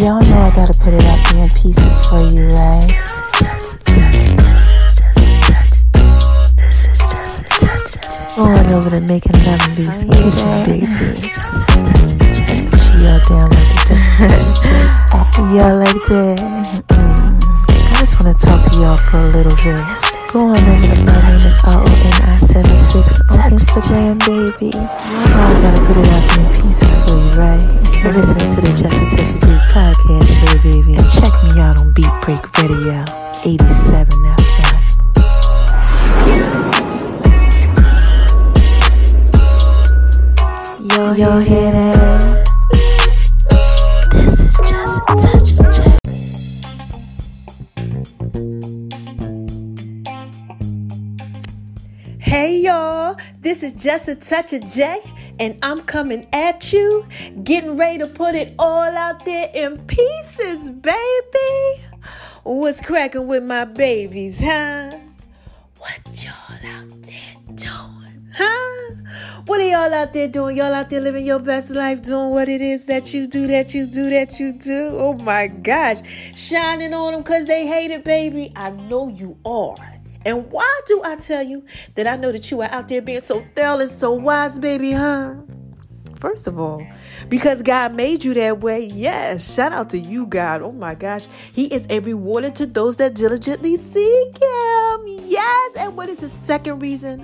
Y'all know I gotta put it up there in pieces for you, right? Going over to making in Beast Kitchen, baby. She all down like the Just a Touch J. Y'all like that? Mm. I just wanna talk to y'all for a little bit. Go on over to my name is R-O-N-I-76 on Instagram, baby. I gotta put it out in pieces for you, right? You're listening to the Just a Touch of J podcast show, baby. And check me out on Beat Break Radio, 87 FM. Yo, yo, hear that? Is just a touch of J, and I'm coming at you, getting ready to put it all out there in pieces, baby. What's cracking with my babies, huh? What y'all out there doing, huh? What are y'all out there doing? Y'all out there living your best life, doing what it is that you do, that you do, that you do. Oh my gosh, shining on them because they hate it, baby. I know you are. And why do I tell you that I know that you are out there being so thorough and so wise, baby, huh? First of all, because God made you that way. Yes, shout out to you, God. Oh my gosh. He is a rewarder to those that diligently seek Him. Yes. And what is the second reason?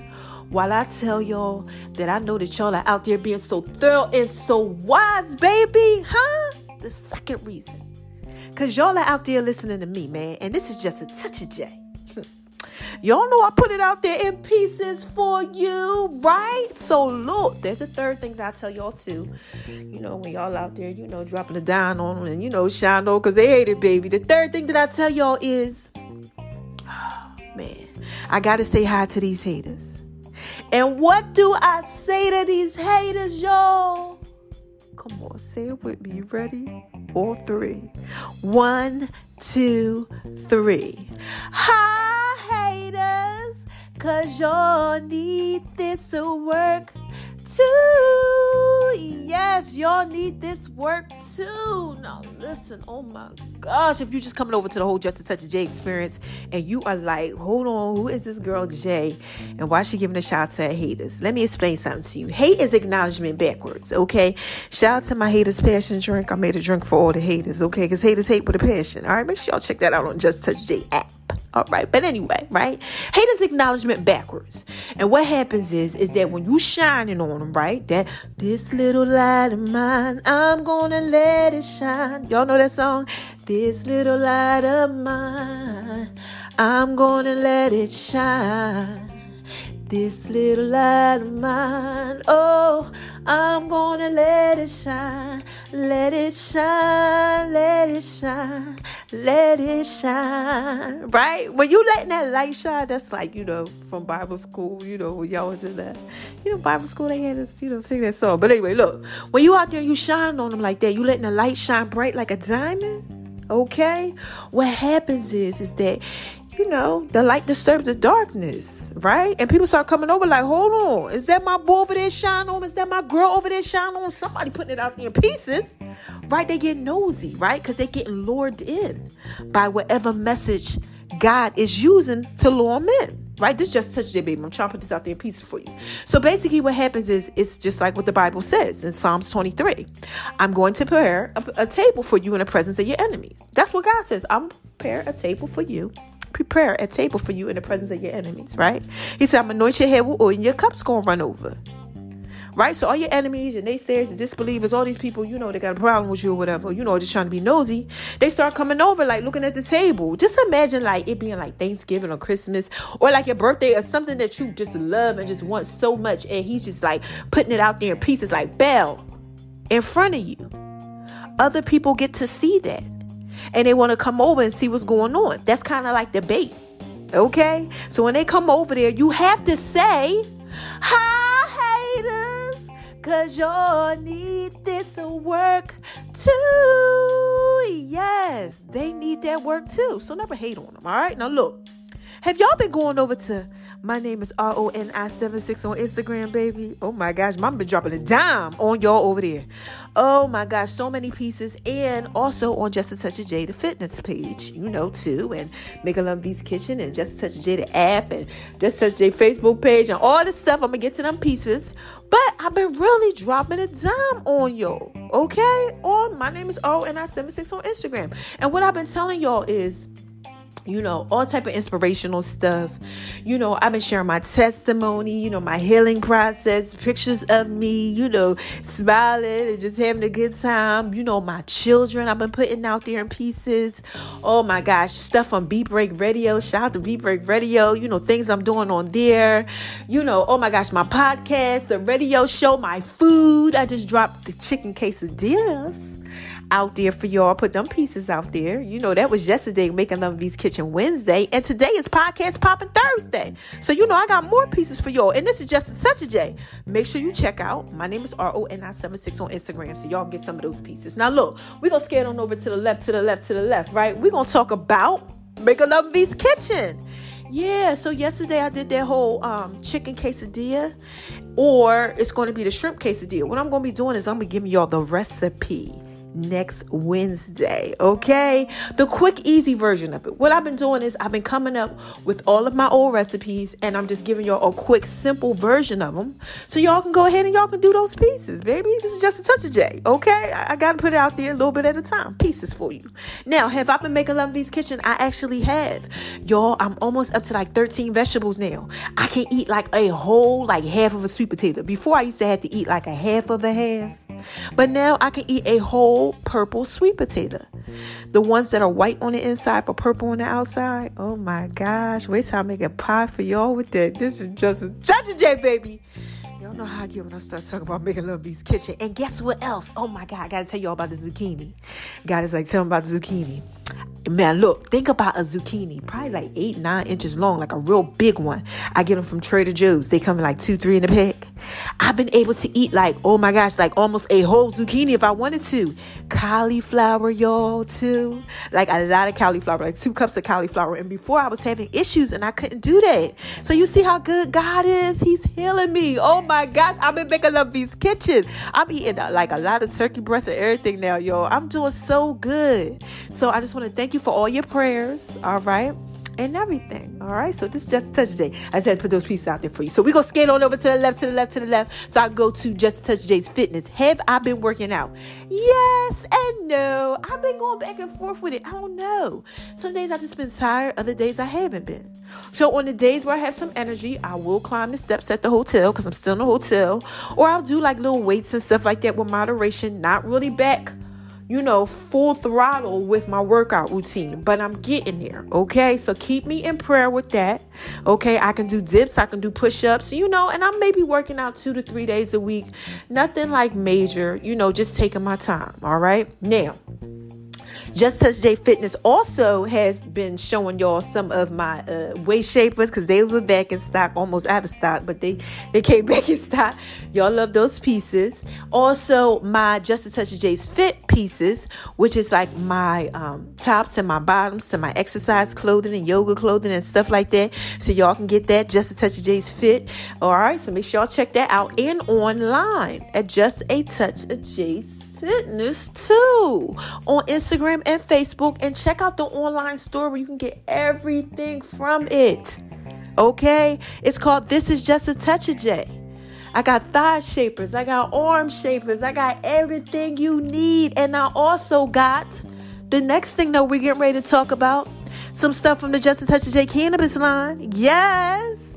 While I tell y'all that I know that y'all are out there being so thorough and so wise, baby, huh? The second reason. Because y'all are out there listening to me, man. And this is just a touch of J. Y'all know I put it out there in pieces for you, right? So look, there's a third thing that I tell y'all too. You know, when y'all out there, you know, dropping it dime on them and you know, shine on because they hate it, baby. The third thing that I tell y'all is, oh, man, I gotta say hi to these haters. And what do I say to these haters, y'all? Come on, say it with me. You ready? All three. One, two, three. Hi, haters, cause y'all need this to work too. Yes, y'all need this work too. Now, listen, oh my gosh, if you're just coming over to the whole Just a Touch of J experience and you are like, hold on, who is this girl Jay and why is she giving a shout out to her haters? Let me explain something to you. Hate is acknowledgement backwards, okay? Shout out to my haters passion drink. I made a drink for all the haters, okay? Because haters hate with a passion. All right, make sure y'all check that out on Just Touch J app. All right, but anyway, right? Haters acknowledgement backwards. And what happens is, is that when you shining on them, right? That this little light of mine, I'm gonna let it shine. Y'all know that song? This little light of mine, I'm gonna let it shine. This little light of mine, oh, I'm gonna let it shine, let it shine, let it shine, let it shine. Right? When you letting that light shine, that's like, you know, from Bible school, you know, when y'all was in that, you know, Bible school, they had us, you know, sing that song. But anyway, look, when you out there, you shine on them like that, you letting the light shine bright like a diamond, okay? What happens is, is that you know, the light disturbs the darkness, right? And people start coming over like, hold on, is that my boy over there shine on? Is that my girl over there shine on? Somebody putting it out there in pieces, right? They get nosy, right? Because they're getting lured in by whatever message God is using to lure them. Right, this just touched your baby. I'm trying to put this out there in pieces for you. So basically, what happens is it's just like what the Bible says in Psalms 23. I'm going to prepare a, a table for you in the presence of your enemies. That's what God says. I'm prepare a table for you prepare a table for you in the presence of your enemies, right? He said, I'm anoint your head with oil and your cup's gonna run over. Right? So all your enemies, your naysayers, the disbelievers, all these people, you know, they got a problem with you or whatever, you know, just trying to be nosy, they start coming over, like looking at the table. Just imagine like it being like Thanksgiving or Christmas or like your birthday or something that you just love and just want so much. And he's just like putting it out there in pieces like bell in front of you. Other people get to see that. And they want to come over and see what's going on. That's kind of like the bait. Okay? So when they come over there, you have to say, Hi, haters, because y'all need this work too. Yes, they need that work too. So never hate on them. All right? Now, look. Have y'all been going over to my name is R O N I 76 on Instagram, baby? Oh my gosh, mama been dropping a dime on y'all over there. Oh my gosh, so many pieces. And also on Just a Touch of J, the fitness page, you know, too. And Make a Love V's Kitchen and Just a Touch of J, the app, and Just a Touch J Facebook page, and all this stuff. I'm gonna get to them pieces. But I've been really dropping a dime on y'all, okay? On my name is O N I 76 on Instagram. And what I've been telling y'all is, you know all type of inspirational stuff. You know i've been sharing my testimony you know my healing process pictures of me you know smiling and just having a good time. You know my children i've been putting out there in pieces. Oh my gosh stuff on beat break radio. Shout out to beat break radio. You know things i'm doing on there. You know oh my gosh my podcast the radio show my food. I just dropped the chicken quesadillas out there for y'all. Put them pieces out there. You know, that was yesterday, Making Love V's Kitchen Wednesday. And today is Podcast Popping Thursday. So, you know, I got more pieces for y'all. And this is just such a day. Make sure you check out. My name is R O N I 76 on Instagram. So, y'all get some of those pieces. Now, look, we're to skate on over to the left, to the left, to the left, right? We're to talk about Making Love V's Kitchen. Yeah, so yesterday I did that whole um, chicken quesadilla, or it's going to be the shrimp quesadilla. What I'm going to be doing is I'm going to give y'all the recipe next Wednesday. Okay, the quick, easy version of it. What I've been doing is I've been coming up with all of my old recipes and I'm just giving y'all a quick, simple version of them so y'all can go ahead and y'all can do those pieces, baby. This is just a touch of J. Okay, I, I got to put it out there a little bit at a time. Pieces for you. Now, have I been making Love V's Kitchen? I actually have. Y'all, I'm almost up to like 13 vegetables now. I can eat like a whole, like half of a sweet potato. Before I used to have to eat like a half of a half. But now I can eat a whole purple sweet potato. The ones that are white on the inside but purple on the outside. Oh my gosh. Wait till I make a pie for y'all with that. This is just a Judge J, baby. Y'all know how I get when I start talking about making Love V's kitchen. And guess what else? Oh my God, I gotta tell y'all about the zucchini. God is like, tell me about the zucchini. Man, look, think about a zucchini, probably like eight, nine inches long, like a real big one. I get them from Trader Joe's. They come in like two, three in a pack. I've been able to eat like, oh my gosh, like almost a whole zucchini if I wanted to. Cauliflower, y'all, too. Like a lot of cauliflower, like two cups of cauliflower. And before I was having issues and I couldn't do that. So you see how good God is? He's healing me. Oh my gosh, I've been making Love V's kitchen. I'm eating uh, like a lot of turkey breast and everything now, y'all. I'm doing so good. So I just want to thank you for all your prayers. All right and everything. All right. So this is just a touch I said put those pieces out there for you. So we're gonna skate on over to the left, to the left, to the left. So I go to just touch J's fitness. Have I been working out? Yes and no. I've been going back and forth with it. I don't know. Some days I've just been tired, other days I haven't been. So on the days where I have some energy, I will climb the steps at the hotel because I'm still in the hotel. Or I'll do like little weights and stuff like that with moderation, not really back you know, full throttle with my workout routine, but I'm getting there. Okay. So keep me in prayer with that. Okay. I can do dips, I can do push ups, you know, and I'm maybe working out two to three days a week. Nothing like major, you know, just taking my time. All right. Now, just Touch J Fitness also has been showing y'all some of my uh, waist shapers because they was back in stock, almost out of stock, but they they came back in stock. Y'all love those pieces. Also, my Just a Touch of J's Fit pieces, which is like my um, tops and my bottoms to my exercise clothing and yoga clothing and stuff like that. So y'all can get that Just a Touch of J's Fit. All right, so make sure y'all check that out and online at Just a Touch of J's fitness too on Instagram and Facebook. And check out the online store where you can get everything from it. Okay? It's called This Is Just a Touch of J. I got thigh shapers, I got arm shapers, I got everything you need. And I also got the next thing that we're getting ready to talk about some stuff from the Just a Touch of J cannabis line. Yes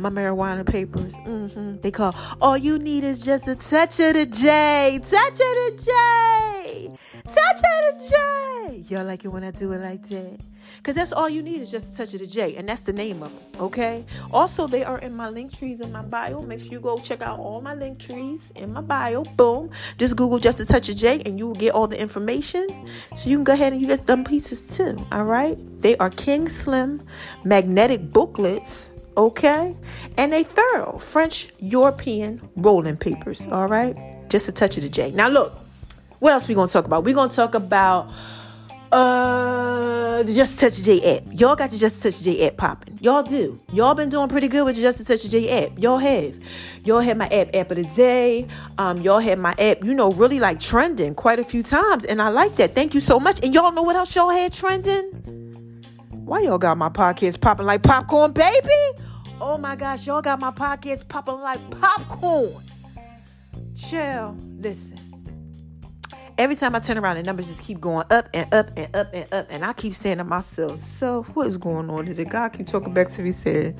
my marijuana papers. Mm-hmm. They call all you need is just a touch of the J, touch of the J, touch of the J. Y'all like it when I do it like that? Because that's all you need is just a touch of the J, and that's the name of them, okay? Also, they are in my link trees in my bio. Make sure you go check out all my link trees in my bio. Boom. Just Google just a touch of J, and you will get all the information. So you can go ahead and you get them pieces too, all right? They are King Slim magnetic booklets okay? And they thorough French European rolling papers, all right? Just a touch of the J. Now look, what else we gonna talk about? We're gonna talk about uh the Just Touch the J app. Y'all got the Just Touch the J app popping. Y'all do. Y'all been doing pretty good with the Just Touch the J app. Y'all have. Y'all had my app app of the day. Um, y'all had my app, you know, really like trending quite a few times. And I like that. Thank you so much. And y'all know what else y'all had trending? Why y'all got my podcast popping like popcorn, baby? Oh my gosh, y'all got my podcast popping like popcorn. Chill, listen. Every time I turn around, the numbers just keep going up and up and up and up. And I keep saying to myself, so what is going on today? God keep talking back to me saying,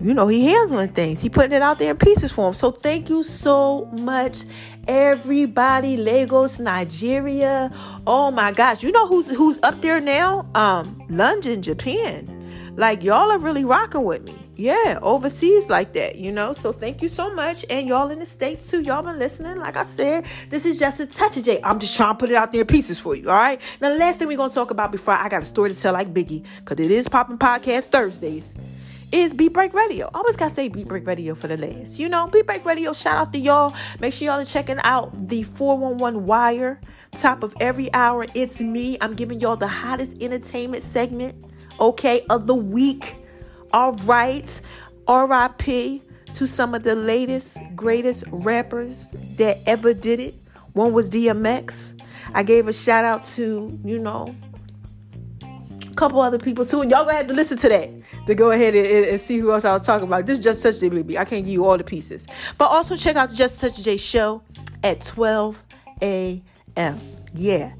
you know, he handling things. He putting it out there in pieces for him. So thank you so much, everybody. Lagos, Nigeria. Oh my gosh. You know who's who's up there now? Um, London, Japan. Like y'all are really rocking with me yeah, overseas like that, you know. So thank you so much. And y'all in the States too. Y'all been listening. Like I said, this is just a touch of J. I'm just trying to put it out there in pieces for you. All right. Now, the last thing we're gonna talk about before I got a story to tell like Biggie, because it is popping podcast Thursdays. Is Beat Break Radio. Always gotta say Beat Break Radio for the last. You know, Beat Break Radio, shout out to y'all. Make sure y'all are checking out the 411 Wire. Top of every hour, it's me. I'm giving y'all the hottest entertainment segment, okay, of the week. All right. RIP to some of the latest, greatest rappers that ever did it. One was DMX. I gave a shout out to, you know, a couple other people too. And y'all gonna have to listen to that to go ahead and, and, see who else I was talking about. This is Just Such J, baby. I can't give you all the pieces. But also check out the Just Such J show at 12 a.m. Yeah.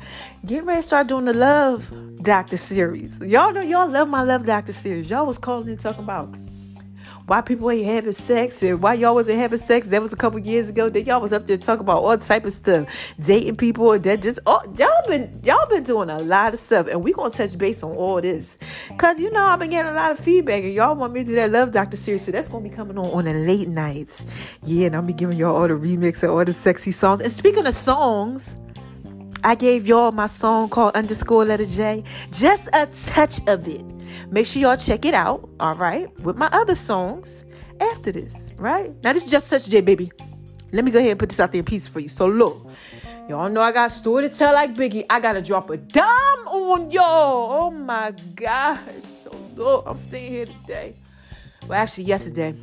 Get ready to start doing the Love Doctor series. Y'all know y'all love my Love Doctor series. Y'all was calling and talking about why people ain't having sex and why y'all wasn't having sex. That was a couple years ago. Then y'all was up there talking about all type of stuff, dating people and that just oh, y'all been y'all been doing a lot of stuff, and we gonna touch base on all this, cause you know I've been getting a lot of feedback, and y'all want me to do that Love Doctor series, so that's gonna be coming on on the late nights. Yeah, and I'll be giving y'all all the remix and all the sexy songs. And speaking of songs. I gave y'all my song called underscore letter J. Just a touch of it. Make sure y'all check it out, all right, with my other songs after this, right? Now, this is just such J, baby. Let me go ahead and put this out there in pieces for you. So, look, y'all know I got story to tell like Biggie. I got to drop a dime on y'all. Oh my gosh. So, look, I'm sitting here today. Well, actually, yesterday.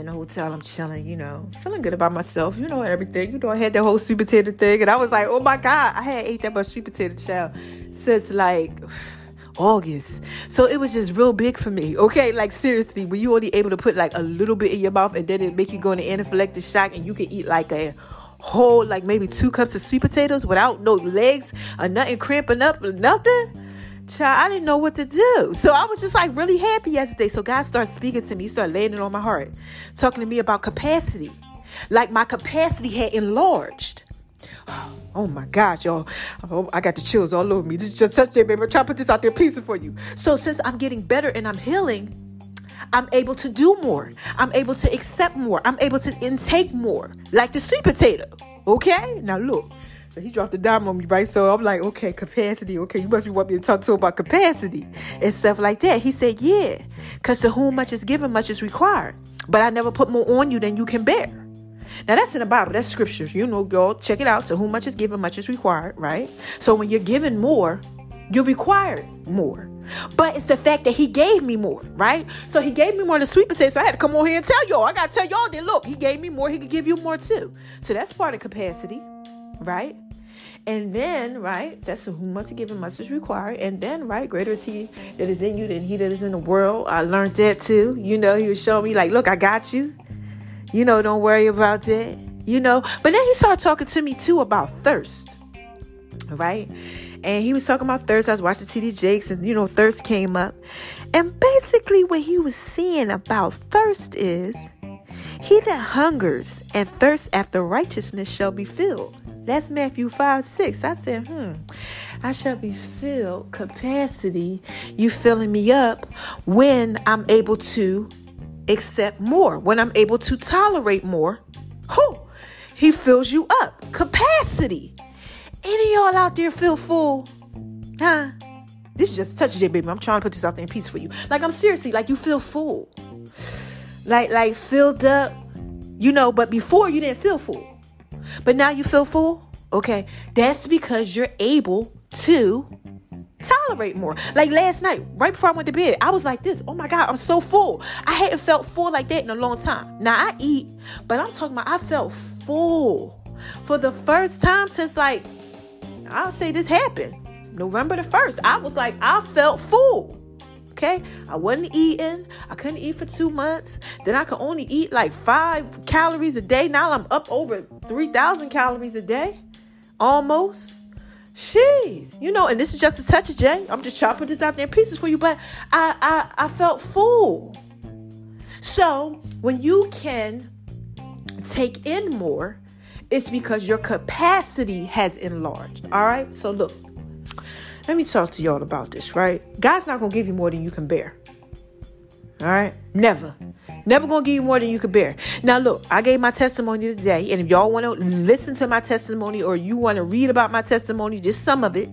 In the hotel, I'm chilling, you know, feeling good about myself, you know, everything. You know, I had that whole sweet potato thing, and I was like, oh my God, I had ate that much sweet potato chow since like August. So it was just real big for me. Okay, like seriously, were you only able to put like a little bit in your mouth and then it make you go into anaphylactic shock and you can eat like a whole like maybe two cups of sweet potatoes without no legs or nothing cramping up or nothing? Child, I didn't know what to do. So I was just like really happy yesterday. So God started speaking to me, he started laying it on my heart, talking to me about capacity. Like my capacity had enlarged. Oh my gosh, y'all. Oh, I got the chills all over me. This is just such a baby. Trying to put this out there piece for you. So since I'm getting better and I'm healing, I'm able to do more. I'm able to accept more. I'm able to intake more. Like the sweet potato. Okay? Now look. So he dropped the dime on me, right? So I'm like, okay, capacity. Okay, you must be want me to talk to about capacity and stuff like that. He said, yeah, because to whom much is given, much is required. But I never put more on you than you can bear. Now that's in the Bible. That's scriptures. You know, y'all check it out. To whom much is given, much is required, right? So when you're given more, you're required more. But it's the fact that he gave me more, right? So he gave me more than sweet potato. So I had to come on here and tell y'all. I gotta tell y'all that look, he gave me more, he could give you more too. So that's part of capacity right? And then, right, that's who must give him much is required. And then, right, greater is he that is in you than he that is in the world. I learned that too. You know, he was showing me, like, look, I got you. You know, don't worry about that. You know, but then he started talking to me too about thirst, right? And he was talking about thirst. I was watching TD Jakes, and you know, thirst came up. And basically, what he was saying about thirst is he that hungers and thirsts after righteousness shall be filled. That's Matthew 5 6. I said, hmm, I shall be filled, capacity, you filling me up when I'm able to accept more, when I'm able to tolerate more. Whew, he fills you up. Capacity. Any of y'all out there feel full? Huh? This is just touch J, baby. I'm trying to put this out there in peace for you. Like I'm seriously, like you feel full. Like, like filled up, you know, but before you didn't feel full. But now you feel full? Okay. That's because you're able to tolerate more. Like last night, right before I went to bed, I was like this. Oh my God, I'm so full. I hadn't felt full like that in a long time. Now I eat, but I'm talking about I felt full for the first time since like I'll say this happened. November the 1st. I was like, I felt full. Okay, I wasn't eating. I couldn't eat for two months. Then I could only eat like five calories a day. Now I'm up over 3,000 calories a day. Almost. Jeez, you know, and this is just a touch of. I'm just chopping this out there in pieces for you, but I, I, I felt full. So when you can take in more, it's because your capacity has enlarged. All right. So look, let me talk to y'all about this, right? God's not going to give you more than you can bear. All right? Never. Never going to give you more than you can bear. Now, look, I gave my testimony today. And if y'all want to listen to my testimony or you want to read about my testimony, just some of it,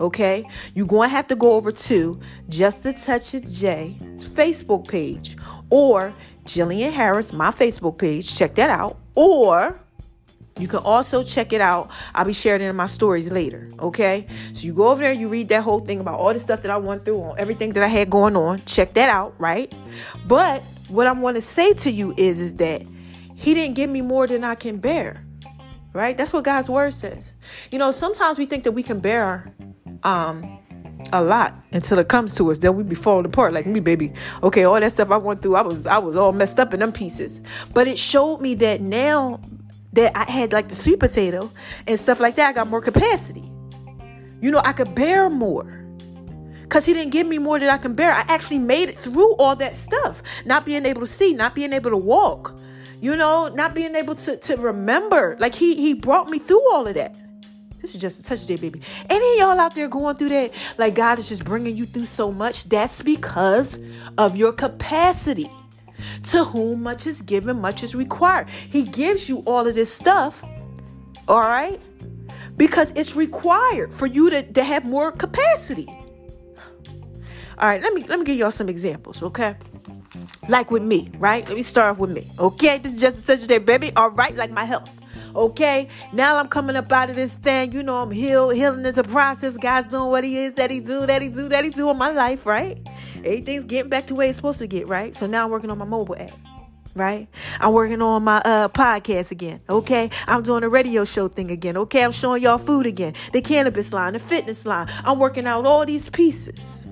okay? You're going to have to go over to Just a Touch of J Facebook page or Jillian Harris, my Facebook page. Check that out. Or you can also check it out. I'll be sharing it in my stories later. Okay. So you go over there, you read that whole thing about all the stuff that I went through, on everything that I had going on. Check that out, right? But what I'm to say to you is, is that he didn't give me more than I can bear. Right? That's what God's word says. You know, sometimes we think that we can bear um a lot until it comes to us. Then we be falling apart like me, baby. Okay, all that stuff I went through, I was I was all messed up in them pieces. But it showed me that now that I had like the sweet potato and stuff like that, I got more capacity. You know, I could bear more. Because he didn't give me more than I can bear. I actually made it through all that stuff. Not being able to see, not being able to walk, you know, not being able to, to remember. Like he he brought me through all of that. This is just a touch day, baby. Any y'all out there going through that? Like God is just bringing you through so much. That's because of your capacity. To whom much is given, much is required. He gives you all of this stuff, all right? Because it's required for you to, to have more capacity. All right, let me let me give y'all some examples, okay? Like with me, right? Let me start off with me. Okay, this is just such a day, baby. All right, like my health. Okay, now I'm coming up out of this thing. You know, I'm healed. Healing is a process. God's doing what He is that He do, that He do, that He do in my life, right? Everything's getting back to where it's supposed to get, right? So now I'm working on my mobile app right? I'm working on my uh podcast again. Okay. I'm doing a radio show thing again. Okay. I'm showing y'all food again. The cannabis line, the fitness line. I'm working out all these pieces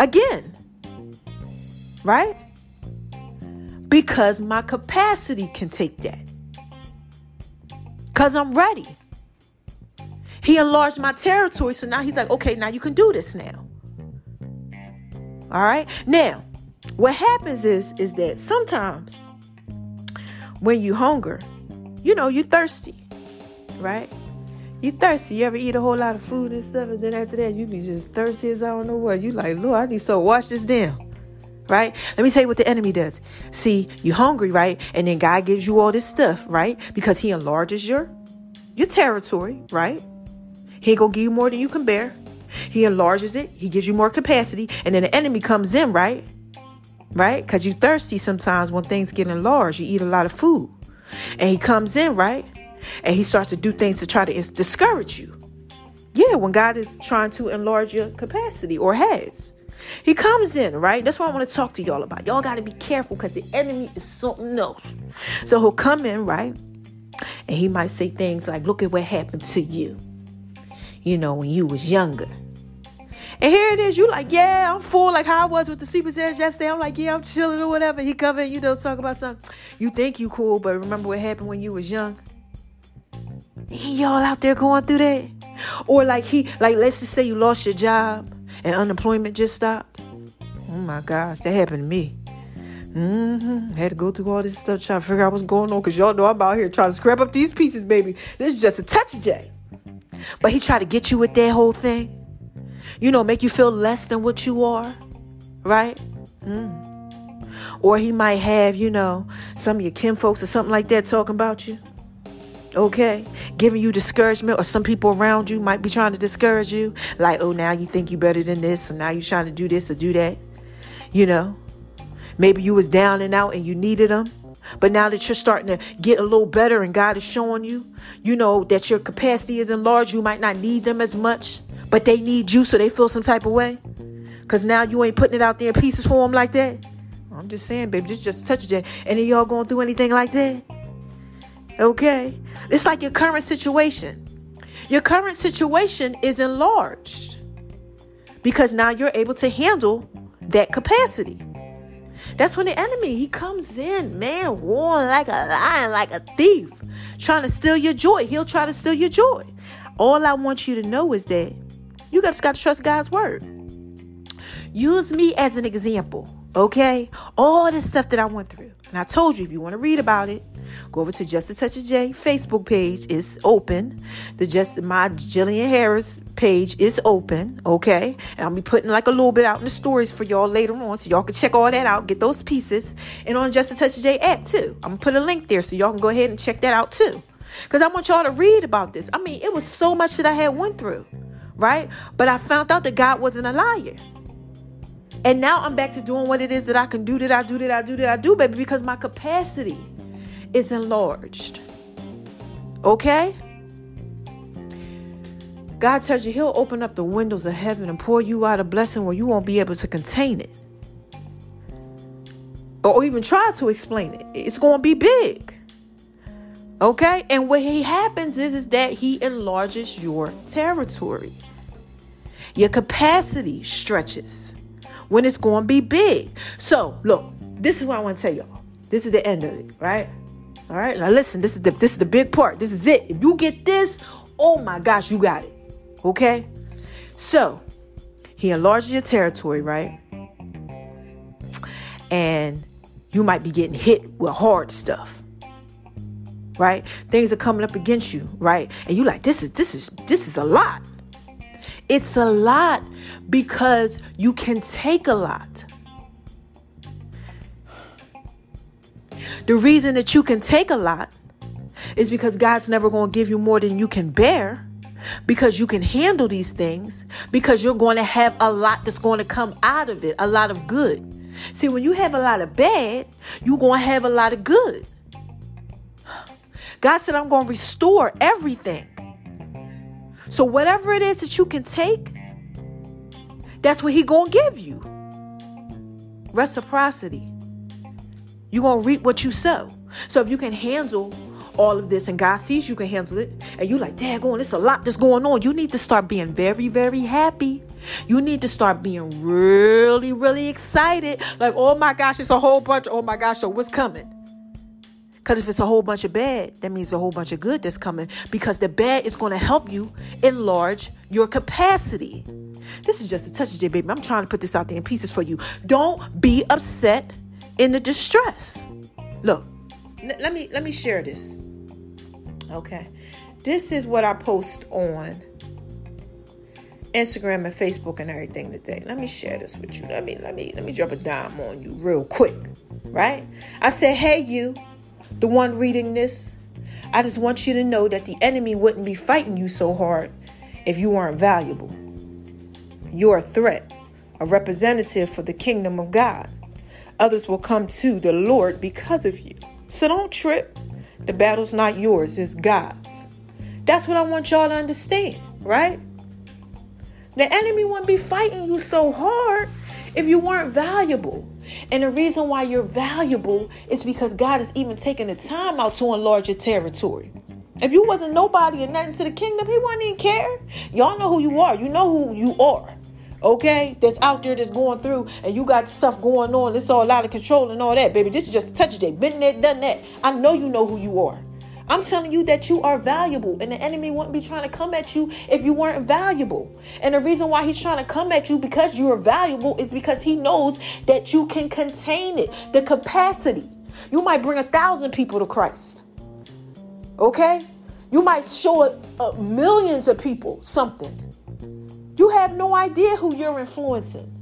again. Right? Because my capacity can take that. Because I'm ready. He enlarged my territory. So now he's like, okay, now you can do this now. All right. Now, what happens is is that sometimes when you hunger, you know, you thirsty, right? You thirsty. You ever eat a whole lot of food and stuff, and then after that, you be just thirsty as I don't know what. You like, Lord, I need so wash this down. Right? Let me tell you what the enemy does. See, you're hungry, right? And then God gives you all this stuff, right? Because he enlarges your your territory, right? He gonna give you more than you can bear. He enlarges it, he gives you more capacity, and then the enemy comes in, right? Right? Because you thirsty sometimes when things get enlarged. You eat a lot of food. And he comes in, right? And he starts to do things to try to discourage you. Yeah, when God is trying to enlarge your capacity or has. He comes in, right? That's what I want to talk to y'all about. Y'all got to be careful because the enemy is something else. So he'll come in, right? And he might say things like, Look at what happened to you, you know, when you was younger. And here it is. You like, yeah, I'm full, like how I was with the super says yesterday. I'm like, yeah, I'm chilling or whatever. He come in, you know, talk about something. You think you cool, but remember what happened when you was young? y'all out there going through that? Or like he, like let's just say you lost your job and unemployment just stopped. Oh my gosh, that happened to me. Mm-hmm. Had to go through all this stuff trying to figure out what's going on because y'all know I'm out here trying to scrap up these pieces, baby. This is just a touch of J. But he tried to get you with that whole thing. You know, make you feel less than what you are, right? Mm. Or he might have, you know, some of your kinfolks or something like that talking about you. Okay, giving you discouragement, or some people around you might be trying to discourage you, like, oh, now you think you're better than this, so now you're trying to do this or do that. You know, maybe you was down and out and you needed them, but now that you're starting to get a little better and God is showing you, you know, that your capacity is enlarged, you might not need them as much, but they need you so they feel some type of way. Because now you ain't putting it out there in pieces for them like that. I'm just saying, baby, just just touch it. Any y'all going through anything like that? Okay. It's like your current situation. Your current situation is enlarged because now you're able to handle that capacity. That's when the enemy he comes in, man, roaring like a lion, like a thief, trying to steal your joy. He'll try to steal your joy. All I want you to know is that you just got to trust God's word. Use me as an example, okay? All this stuff that I went through. And I told you, if you want to read about it, go over to Just a Touch of J Facebook page. It's open. The Just my Jillian Harris page is open. Okay. And I'll be putting like a little bit out in the stories for y'all later on. So y'all can check all that out, get those pieces. And on Just a Touch of J app too. I'm gonna put a link there so y'all can go ahead and check that out too. Because I want y'all to read about this. I mean, it was so much that I had went through. Right? But I found out that God wasn't a liar. And now I'm back to doing what it is that I can do, that I do, that I do, that I do, baby, because my capacity is enlarged. Okay? God tells you He'll open up the windows of heaven and pour you out a blessing where you won't be able to contain it. Or even try to explain it. It's going to be big. Okay? And what he happens is, is that he enlarges your territory. Your capacity stretches when it's going to be big. So, look, this is what I want to tell y'all. This is the end of it, right? All right. Now listen, this is the this is the big part. This is it. If you get this, oh my gosh, you got it. Okay? So, he enlarges your territory, right? And you might be getting hit with hard stuff. Right? Things are coming up against you, right? And you like, this is this is this is a lot. It's a lot because you can take a lot. The reason that you can take a lot is because God's never going to give you more than you can bear because you can handle these things because you're going to have a lot that's going to come out of it, a lot of good. See, when you have a lot of bad, you're going to have a lot of good. God said, I'm going to restore everything. So whatever it is that you can take, that's what he going to give you. Reciprocity. You're going to reap what you sow. So if you can handle all of this and God sees you can handle it, and you're like, daggone, it's a lot that's going on. You need to start being very, very happy. You need to start being really, really excited. Like, oh my gosh, it's a whole bunch. Oh my gosh, so what's coming? Because if it's a whole bunch of bad, that means a whole bunch of good that's coming. Because the bad is going to help you enlarge your capacity. This is just a touch of J, baby. I'm trying to put this out there in pieces for you. Don't be upset in the distress. Look, n- let me let me share this. Okay. This is what I post on Instagram and Facebook and everything today. Let me share this with you. Let me let me let me drop a dime on you real quick. Right? I said, "Hey you, the one reading this, I just want you to know that the enemy wouldn't be fighting you so hard if you weren't valuable. You're a threat, a representative for the kingdom of God others will come to the Lord because of you. So don't trip. The battle's not yours, it's God's. That's what I want y'all to understand, right? The enemy wouldn't be fighting you so hard if you weren't valuable. And the reason why you're valuable is because God is even taking the time out to enlarge your territory. If you wasn't nobody and nothing to the kingdom, he wouldn't even care. Y'all know who you are. You know who you are okay, that's out there that's going through and you got stuff going on, it's all out of control and all that, baby. This is just a touch of day. Been there, done that. I know you know who you are. I'm telling you that you are valuable, and the enemy wouldn't be trying to come at you if you weren't valuable. And the reason why he's trying to come at you because you are valuable is because he knows that you can contain it, the capacity. You might bring a thousand people to Christ. Okay? You might show uh, millions of people something. You have no idea who you're influencing.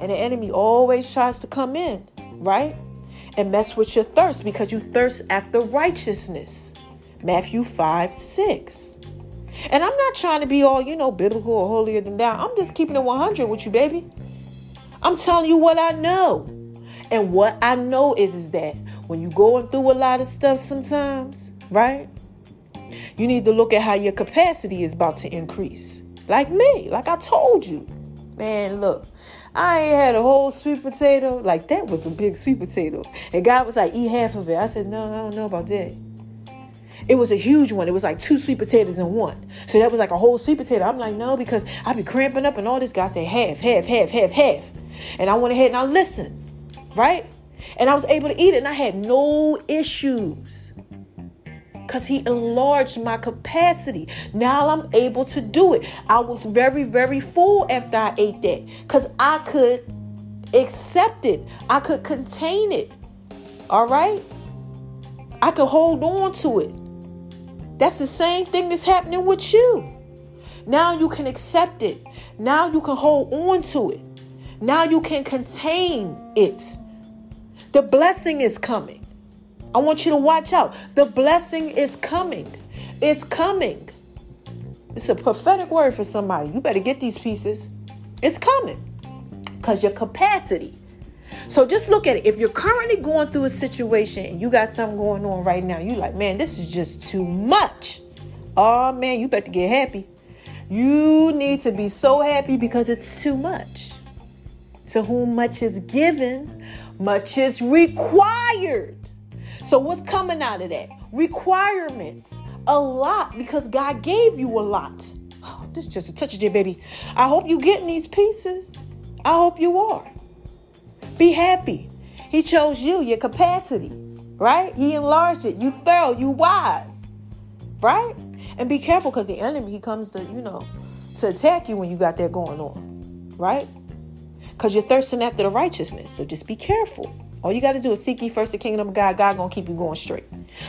And the enemy always tries to come in, right? And mess with your thirst because you thirst after righteousness. Matthew 5 6. And I'm not trying to be all, you know, biblical or holier than thou. I'm just keeping it 100 with you, baby. I'm telling you what I know. And what I know is, is that when you're going through a lot of stuff sometimes, right? You need to look at how your capacity is about to increase. Like me, like I told you. Man, look, I ain't had a whole sweet potato. Like that was a big sweet potato. And God was like, eat half of it. I said, no, I don't know about that. It was a huge one. It was like two sweet potatoes in one. So that was like a whole sweet potato. I'm like, no, because I be cramping up and all this. God said, half, half, half, half, half. And I went ahead and I listened, right? And I was able to eat it and I had no issues because he enlarged my capacity. Now I'm able to do it. I was very, very full after I ate that because I could accept it, I could contain it. All right? I could hold on to it. That's the same thing that's happening with you. Now you can accept it. Now you can hold on to it. Now you can contain it. The blessing is coming. I want you to watch out. The blessing is coming. It's coming. It's a prophetic word for somebody. You better get these pieces. It's coming because your capacity. So just look at it. If you're currently going through a situation and you got something going on right now, you like, man, this is just too much. Oh man, you better get happy. You need to be so happy because it's too much. To whom much is given, much is required. So, what's coming out of that? Requirements. A lot because God gave you a lot. Oh, this is just a touch of it, baby. I hope you getting these pieces. I hope you are. Be happy. He chose you, your capacity, right? He enlarged it. You thorough, you wise, right? And be careful because the enemy he comes to, you know, to attack you when you got that going on, right? Because you're thirsting after the righteousness. So just be careful. All you got to do is seek ye first the kingdom of God. God gonna keep you going straight.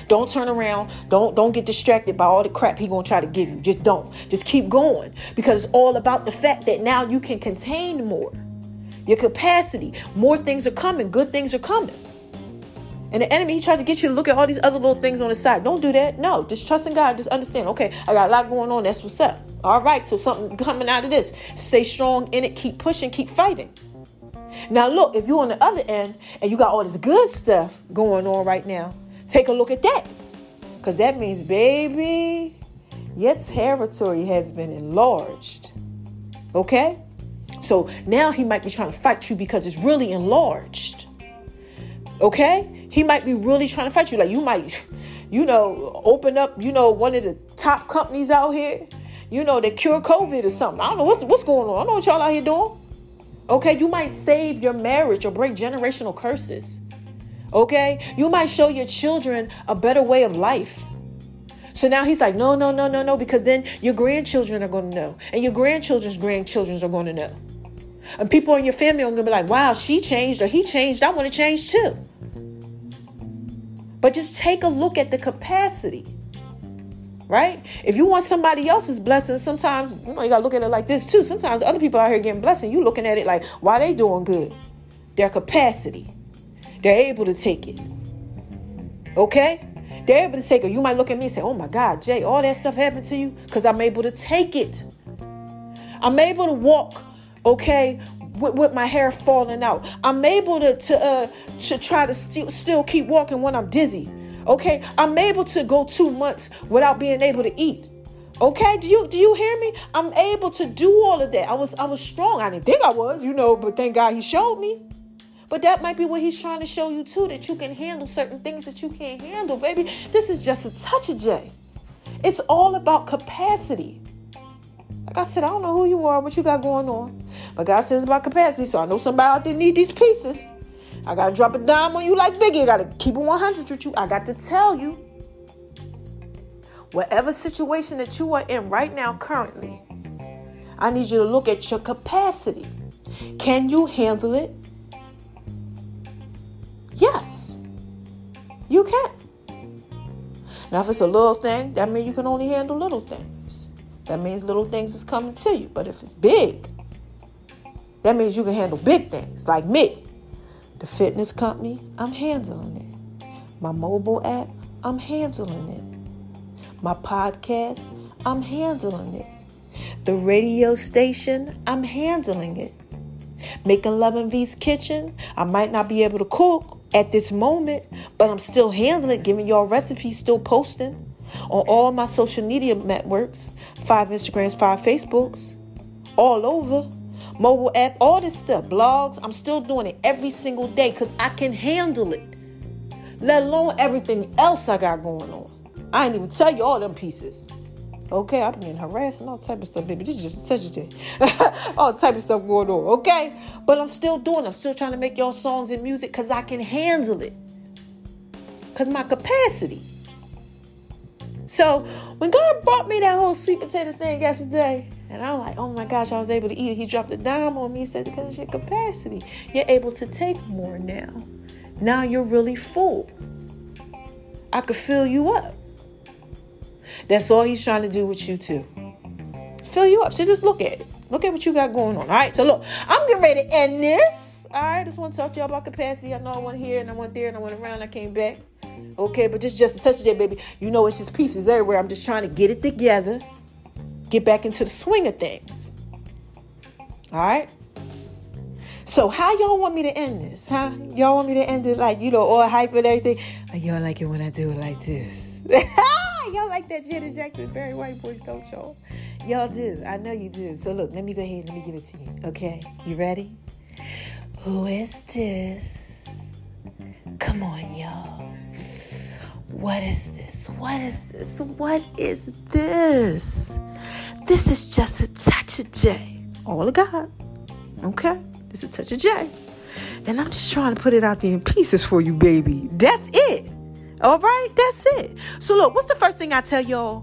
Don't turn around. Don't don't get distracted by all the crap he gonna try to give you. Just don't. Just keep going because it's all about the fact that now you can contain more. Your capacity. More things are coming. Good things are coming. And the enemy, he tried to get you to look at all these other little things on the side. Don't do that. No, just trust in God. Just understand. Okay, I got a lot going on. That's what's up. All right, so something coming out of this. Stay strong in it. Keep pushing. Keep fighting. Now, look, if you're on the other end and you got all this good stuff going on right now, take a look at that. Because that means, baby, your territory has been enlarged. Okay? So now he might be trying to fight you because it's really enlarged. Okay? He might be really trying to fight you. Like you might, you know, open up, you know, one of the top companies out here, you know, that cure COVID or something. I don't know what's what's going on. I don't know what y'all out here doing. Okay, you might save your marriage or break generational curses. Okay, you might show your children a better way of life. So now he's like, no, no, no, no, no, because then your grandchildren are going to know, and your grandchildren's grandchildren are going to know. And people in your family are going to be like, wow, she changed or he changed. I want to change too. But just take a look at the capacity right? If you want somebody else's blessing, sometimes you know you gotta look at it like this too. Sometimes other people out here getting blessing, you looking at it like why they doing good? Their capacity, they're able to take it. Okay, they're able to take it. You might look at me and say, "Oh my God, Jay, all that stuff happened to you because I'm able to take it. I'm able to walk." Okay, with, with, my hair falling out. I'm able to to uh, to try to st- still keep walking when I'm dizzy. Okay, I'm able to go two months without being able to eat. Okay, do you do you hear me? I'm able to do all of that. I was I was strong. I didn't think I was, you know, but thank God he showed me. But that might be what he's trying to show you too, that you can handle certain things that you can't handle, baby. This is just a touch of J. It's all about capacity. Like I said, I don't know who you are, what you got going on. But God says about capacity, so I know somebody out there need these pieces. I gotta drop a dime on you like Biggie. I gotta keep it 100 with you. I got to tell you. whatever situation that you are in right now, currently, I need you to look at your capacity. Can you handle it? Yes, you can. Now, if it's a little thing, that means you can only handle little things. That means little things is coming to you. But if it's big, that means you can handle big things like me. The fitness company, I'm handling it. My mobile app, I'm handling it. My podcast, I'm handling it. The radio station, I'm handling it. Making Love and V's kitchen, I might not be able to cook at this moment, but I'm still handling it, giving y'all recipes, still posting on all my social media networks five Instagrams, five Facebooks, all over mobile app, all this stuff, blogs. I'm still doing it every single day because I can handle it. Let alone everything else I got going on. I ain't even tell you all them pieces. Okay, I'm getting harassed and all type of stuff, baby. This is just a of all type of stuff going on, okay? But I'm still doing I'm still trying to make y'all songs and music because I can handle it. Because my capacity. So when God brought me that whole sweet potato thing yesterday, and I'm like, oh my gosh, I was able to eat it. He dropped a dime on me. He said, because it's your capacity. You're able to take more now. Now you're really full. I could fill you up. That's all he's trying to do with you too. Fill you up. So just look at it. Look at what you got going on. All right. So look, I'm getting ready to end this. All right. Just want to talk to y'all about capacity. I know I went here and I went there and I went around. I came back. Okay, but this is just a touch of that, baby. You know it's just pieces everywhere. I'm just trying to get it together get back into the swing of things. All right. So how y'all want me to end this? Huh? Y'all want me to end it like you know all hype and everything? Or y'all like it when I do it like this? y'all like that Janet Jackson, very White voice, don't y'all? Y'all do. I know you do. So look, let me go ahead and let me give it to you. Okay, you ready? Who is this? Come on, y'all. What is this? What is this? What is this? This is just a touch of J. All of God. Okay? This is a touch of J. And I'm just trying to put it out there in pieces for you, baby. That's it. All right? That's it. So, look, what's the first thing I tell y'all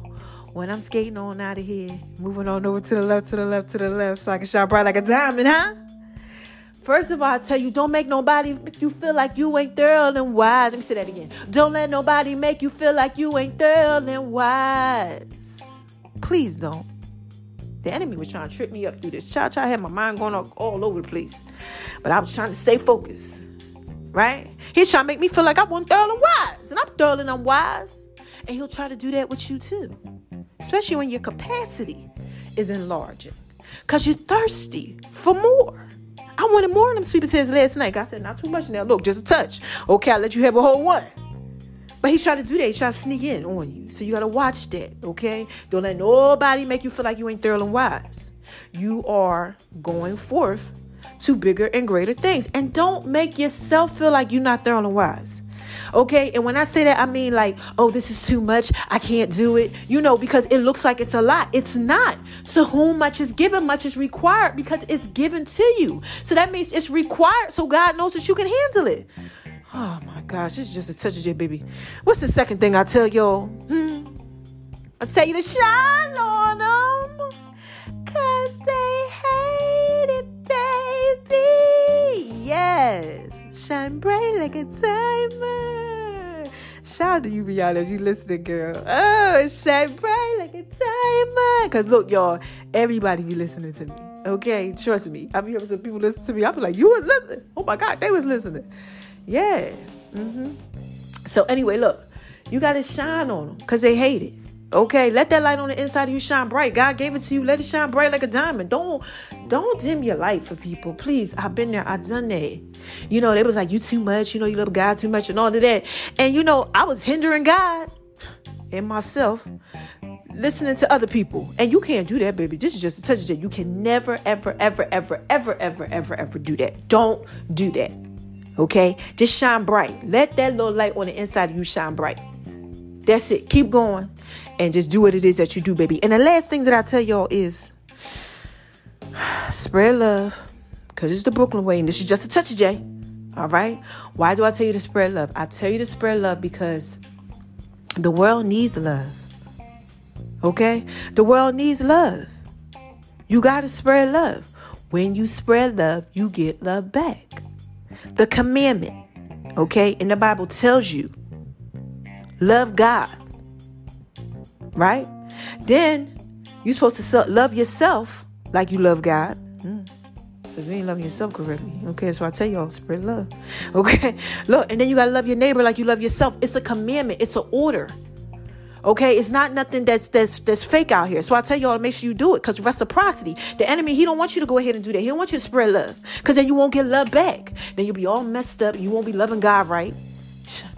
when I'm skating on out of here? Moving on over to the left, to the left, to the left, so I can shine bright like a diamond, huh? First of all, I tell you, don't make nobody make you feel like you ain't thorough and wise. Let me say that again. Don't let nobody make you feel like you ain't thorough and wise. Please don't. The enemy was trying to trip me up through this. Cha cha had my mind going all, all over the place. But I was trying to stay focused. Right? He's trying to make me feel like I wasn't thorough and wise. And I'm thorough and I'm wise. And he'll try to do that with you too. Especially when your capacity is enlarging. Because you're thirsty for more. I wanted more of them sweet potatoes last night. I said, not too much now. Look, just a touch. Okay, I'll let you have a whole one. But he's trying to do that. He's trying to sneak in on you. So you got to watch that, okay? Don't let nobody make you feel like you ain't thorough and wise. You are going forth to bigger and greater things. And don't make yourself feel like you're not thorough and wise. Okay. And when I say that, I mean like, oh, this is too much. I can't do it. You know, because it looks like it's a lot. It's not. To whom much is given, much is required because it's given to you. So that means it's required so God knows that you can handle it. Oh my gosh, this is just a touch of it, baby. What's the second thing I tell y'all? Hmm? I tell you to shine on them. Cause they hate it, baby. Yes. Shine bright like a timer. Shout out to you, Rihanna, if you listening, girl. Oh, shine bright like a timer. Cause look, y'all, everybody be listening to me. Okay, trust me. I've heard some people listen to me. I'm like, you was listening. Oh my God, they was listening. Yeah. Mm-hmm. So anyway, look, you gotta shine on them because they hate it. Okay, let that light on the inside of you shine bright. God gave it to you. Let it shine bright like a diamond. Don't don't dim your light for people. Please. I've been there. I've done that. You know, they was like, you too much, you know, you love God too much and all of that. And you know, I was hindering God and myself listening to other people. And you can't do that, baby. This is just a touch of it. You can never, ever, ever, ever, ever, ever, ever, ever do that. Don't do that. Okay? Just shine bright. Let that little light on the inside of you shine bright. That's it. Keep going and just do what it is that you do, baby. And the last thing that I tell y'all is spread love because it's the Brooklyn way and this is just a touch of J. All right? Why do I tell you to spread love? I tell you to spread love because the world needs love. Okay? The world needs love. You got to spread love. When you spread love, you get love back. The commandment, okay, in the Bible tells you love God, right? Then you're supposed to love yourself like you love God. Mm. So you ain't loving yourself correctly. Okay, so I tell y'all, spread love. Okay, look, and then you gotta love your neighbor like you love yourself. It's a commandment. It's an order. Okay, it's not nothing that's that's that's fake out here. So I tell y'all to make sure you do it because reciprocity. The enemy, he don't want you to go ahead and do that. He don't want you to spread love because then you won't get love back. Then you'll be all messed up. You won't be loving God right.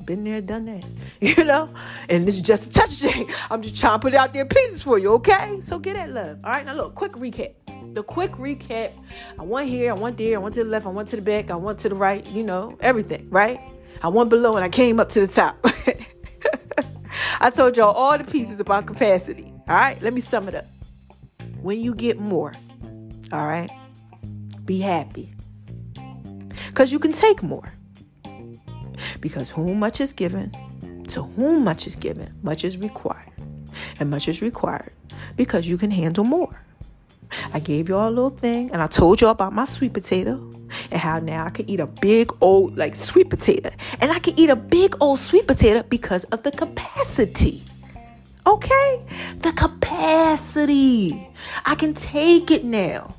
Been there, done that. You know? And this is just a touch day. I'm just trying to put it out there pieces for you, okay? So get that love. All right, now look, quick recap. The quick recap. I went here, I went there, I went to the left, I went to the back, I went to the right, you know, everything, right? I went below and I came up to the top. I told y'all all the pieces about capacity. All right, let me sum it up. When you get more, all right, be happy. Because you can take more. Because whom much is given, to whom much is given, much is required. And much is required because you can handle more. I gave y'all a little thing and I told y'all about my sweet potato and how now I can eat a big old like sweet potato. And I can eat a big old sweet potato because of the capacity. Okay? The capacity. I can take it now.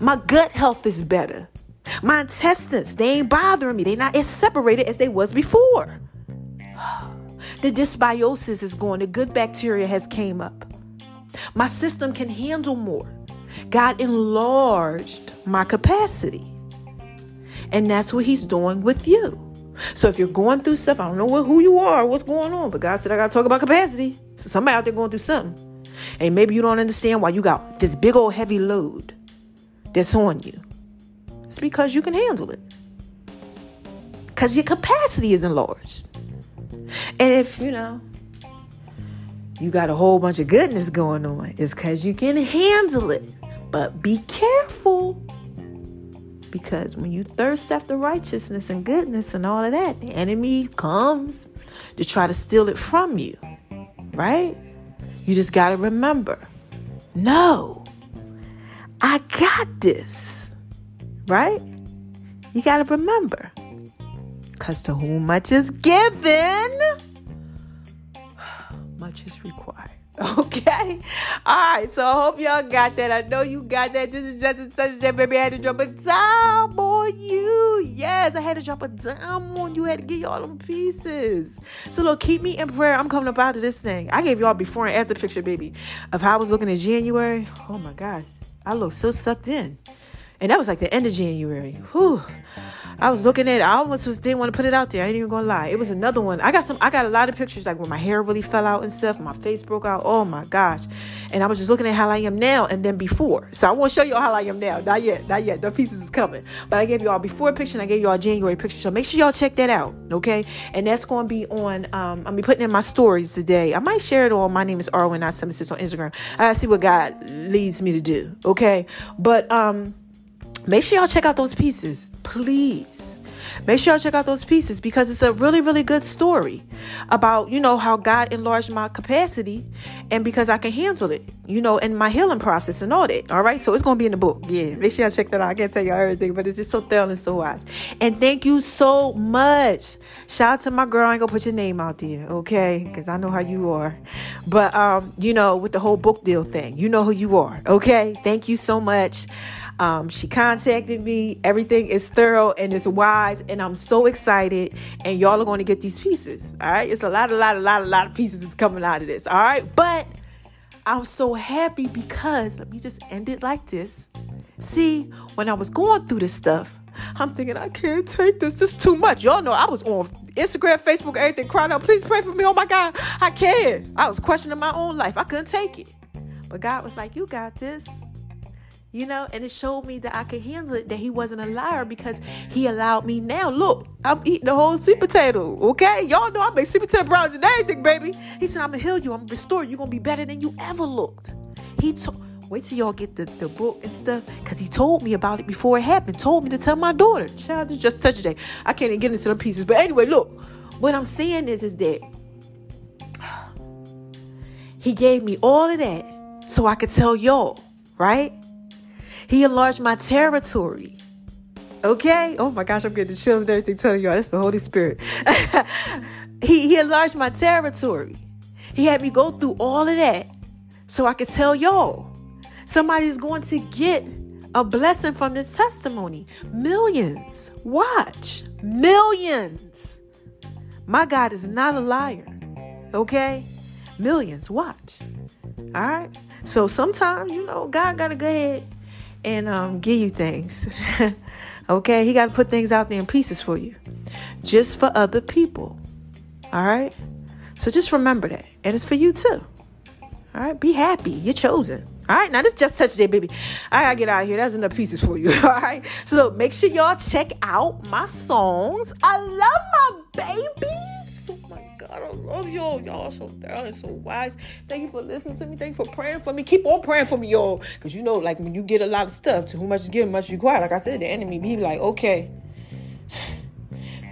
My gut health is better. My intestines, they ain't bothering me. They not as separated as they was before. The dysbiosis is gone. The good bacteria has came up. My system can handle more. God enlarged my capacity. And that's what he's doing with you. So if you're going through stuff, I don't know who you are, what's going on, but God said I got to talk about capacity. So somebody out there going through something. And maybe you don't understand why you got this big old heavy load that's on you. It's because you can handle it. Because your capacity is enlarged. And if, you know, you got a whole bunch of goodness going on, it's because you can handle it. But be careful. Because when you thirst after righteousness and goodness and all of that, the enemy comes to try to steal it from you. Right? You just got to remember no, I got this. Right? You got to remember. Because to whom much is given, much is required. Okay. All right. So I hope y'all got that. I know you got that. This is just a touch that baby. I had to drop a dime on you. Yes, I had to drop a dime on you. I had to give y'all them pieces. So look, keep me in prayer. I'm coming up out of this thing. I gave y'all before and after picture, baby, of how I was looking in January. Oh my gosh. I look so sucked in. And that was like the end of January. Whew. I was looking at it. I almost was, didn't want to put it out there. I ain't even gonna lie. It was another one. I got some. I got a lot of pictures like when my hair really fell out and stuff. My face broke out. Oh my gosh! And I was just looking at how I am now and then before. So I want to show you all how I am now. Not yet. Not yet. The pieces is coming. But I gave you all before picture and I gave you all January picture. So make sure y'all check that out. Okay. And that's to be on. Um, I'm be putting in my stories today. I might share it on. My name is Arwen. Not seven six on Instagram. I see what God leads me to do. Okay. But um, make sure y'all check out those pieces, please. Make sure y'all check out those pieces because it's a really, really good story about, you know, how God enlarged my capacity and because I can handle it, you know, in my healing process and all that. All right. So it's going to be in the book. Yeah. Make sure y'all check that out. I can't tell y'all everything, but it's just so thorough and so wise. And thank you so much. Shout out to my girl. I ain't going to put your name out there. Okay. Because I know how you are. But, um, you know, with the whole book deal thing, you know who you are. Okay. Thank you so much. Um, she contacted me. Everything is thorough and it's wise, and I'm so excited. And y'all are going to get these pieces. All right, it's a lot, a lot, a lot, a lot of pieces is coming out of this. All right, but I'm so happy because let me just end it like this. See, when I was going through this stuff, I'm thinking I can't take this. This is too much. Y'all know I was on Instagram, Facebook, everything, crying out, please pray for me. Oh my God, I can't. I was questioning my own life. I couldn't take it. But God was like, You got this you know, and it showed me that I could handle it, that he wasn't a liar because he allowed me now. Look, I'm eating the whole sweet potato, okay? Y'all know I make sweet potato brownies and everything, baby. He said, I'm gonna heal you, I'm gonna restore you, you're gonna be better than you ever looked. He told wait till y'all get the, the book and stuff because he told me about it before it happened told me to tell my daughter child is just such a day i can't even get into the pieces but anyway look what i'm saying is is that He gave me all of that so I could tell y'all, right? He enlarged my territory. Okay? Oh my gosh, I'm getting chills and everything telling y'all. That's the Holy Spirit. he, he enlarged my territory. He had me go through all of that so I could tell y'all. Somebody's going to get a blessing from this testimony. Millions. Watch. Millions. My God is not a liar. Okay? Millions. Watch. All right? So sometimes, you know, God got to go ahead and um, give you things. okay? He got to put things out there in pieces for you, just for other people. All right? So just remember that. And it's for you too. All right? Be happy. You're chosen. All right, now this just touch day, baby. I gotta get out of here. That's enough pieces for you. All right. So look, make sure y'all check out my songs. I love my babies. Oh my God, I love y'all. Y'all so down and so wise. Thank you for listening to me. Thank you for praying for me. Keep on praying for me, y'all. Cause you know, like when you get a lot of stuff, to whom much is given, much required. Like I said, the enemy be like, okay.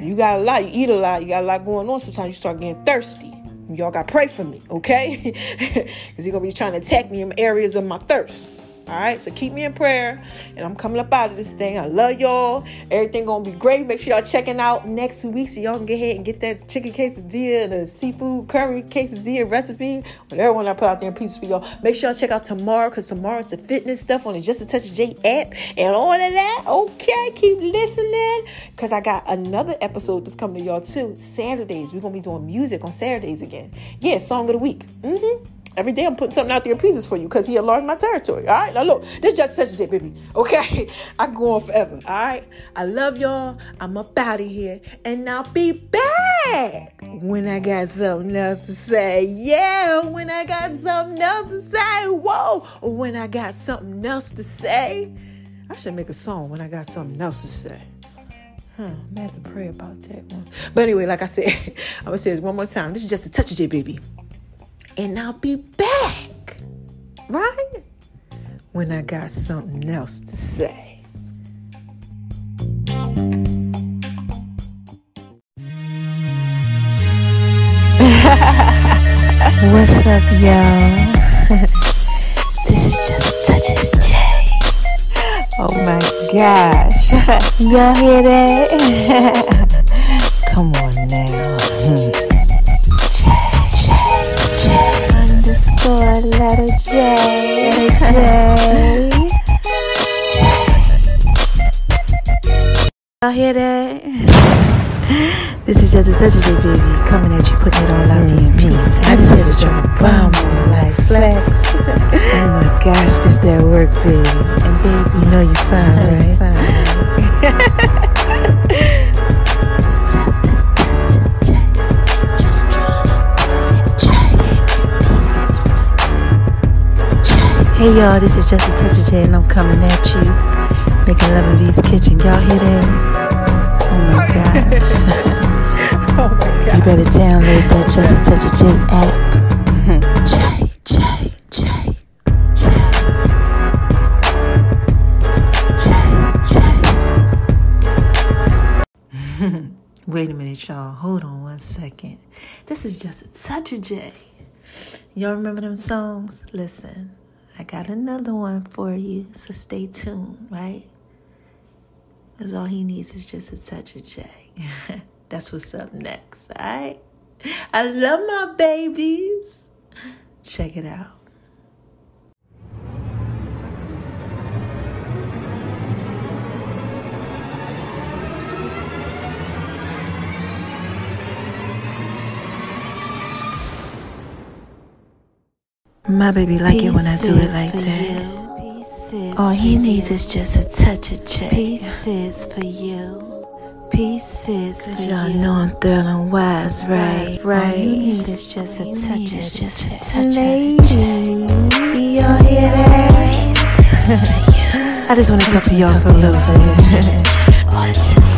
You got a lot, you eat a lot, you got a lot going on. Sometimes you start getting thirsty. Y'all got to pray for me, okay? Because he's going to be trying to attack me in areas of my thirst. All right, so keep me in prayer, and I'm coming up out of this thing. I love y'all. Everything gonna be great. Make sure y'all checking out next week so y'all can get ahead and get that chicken quesadilla and the seafood curry quesadilla recipe. Whatever one I put out there in pieces for y'all. Make sure y'all check out tomorrow because tomorrow's the fitness stuff on the Just a Touch J app and all of that. Okay, keep listening because I got another episode that's coming to y'all too. Saturdays, we're gonna be doing music on Saturdays again. Yeah, song of the week. Mm-hmm. Every day I'm putting something out there in pieces for you because he enlarged my territory. All right, now look, this just such a baby. Okay, I go on forever. All right, I love y'all. I'm up out of here, and I'll be back when I got something else to say. Yeah, when I got something else to say. Whoa, when I got something else to say. I should make a song when I got something else to say. Huh, I'm gonna have to pray about that one. But anyway, like I said, I'm gonna say this one more time. This is just a touch of J, baby and I'll be back, right? When I got something else to say. What's up, y'all? this is just Touch of the J. Oh my gosh. y'all hear that? Come on now. Letter J. Letter J. Y'all hear that? This is just a touch of J, baby. Coming at you, putting it all out there in mm-hmm. peace. I just had to drop a bomb on like flex. oh my gosh, this that work, baby. And baby, you know you fine, right? Y'all, this is just a touch of J and I'm coming at you. Making love in V's kitchen. Y'all hear that? Oh my gosh. oh my god. You better download that Just a Touch of J app. J, J, J, J. J, J. Wait a minute, y'all. Hold on one second. This is just a touch of J. Y'all remember them songs? Listen. I got another one for you, so stay tuned, right? Because all he needs is just a touch of J. That's what's up next, all right? I love my babies. Check it out. My baby like it when I do it like that. All he needs you. is just a touch of J. Pieces for you. Pieces for y'all you. know I'm thrilling wise, right? Right. All you need is just a touch of just a touch of. Y'all hear that? I just want to talk to y'all for a little bit.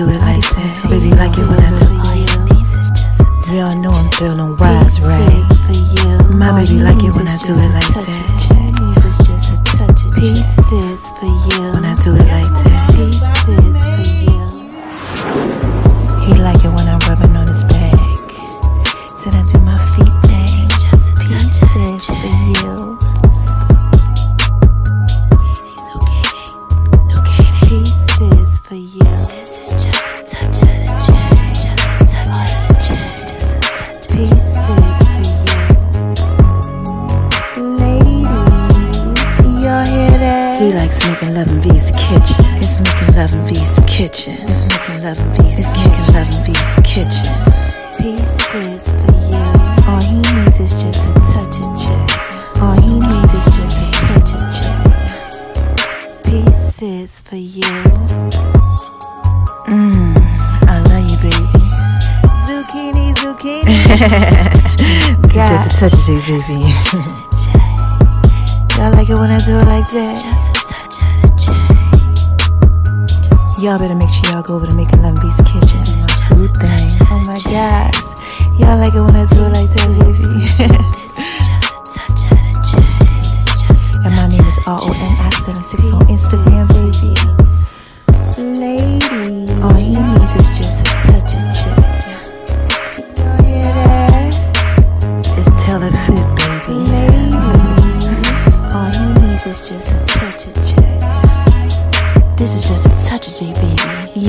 Do it like that. Baby like it when I do it. Y'all know I'm feeling wise, right? My baby like it when I do it like that. Y'all better make sure y'all go over to Making Love V's kitchen. My food thing. Oh my gosh. Y'all like it when I do it like that, baby. and my name is R-O-N-I-76 on Instagram, baby. Ladies,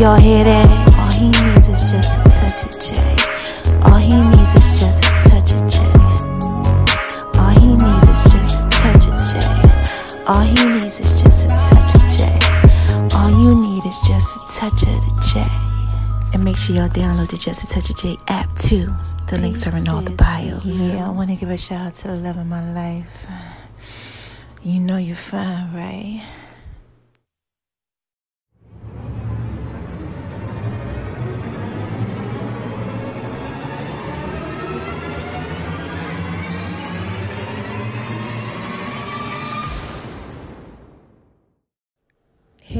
Y'all hear that? All he needs is just a touch of check. All he needs is just a touch of check. All he needs is just a touch of check. All he needs is just a touch of check. All you need is just a touch of the check. And make sure y'all download the Just a Touch of J app too. The links are in all the bios. Yeah, I want to give a shout out to the love of my life. You know you're fine, right?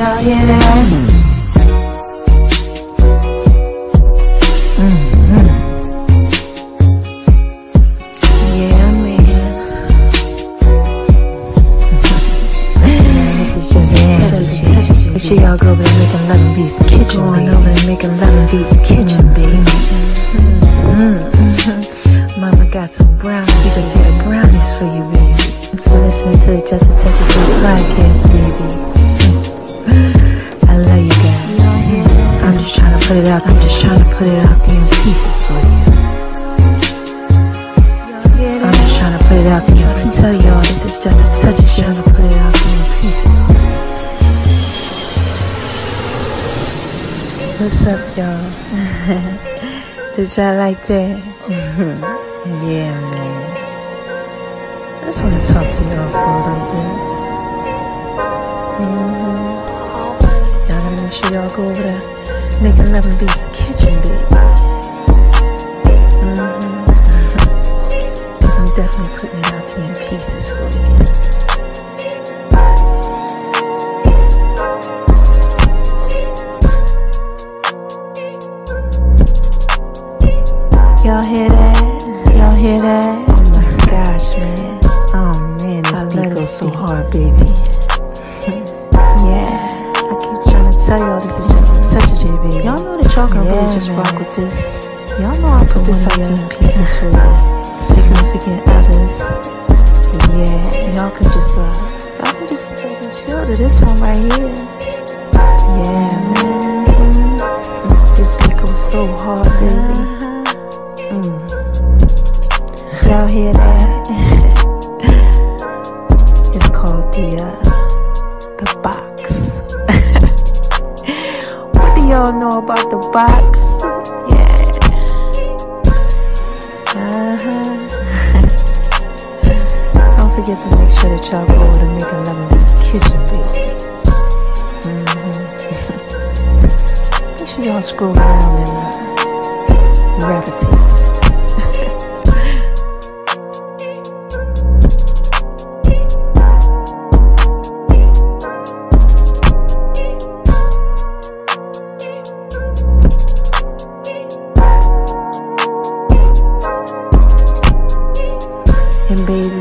Y'all hear that? Y'all like that? yeah, man. I just want to talk to y'all for a little bit. Mhm. Y'all gotta make sure y'all go over there, making love in V's kitchen, baby. Mhm. Cause I'm definitely putting And baby,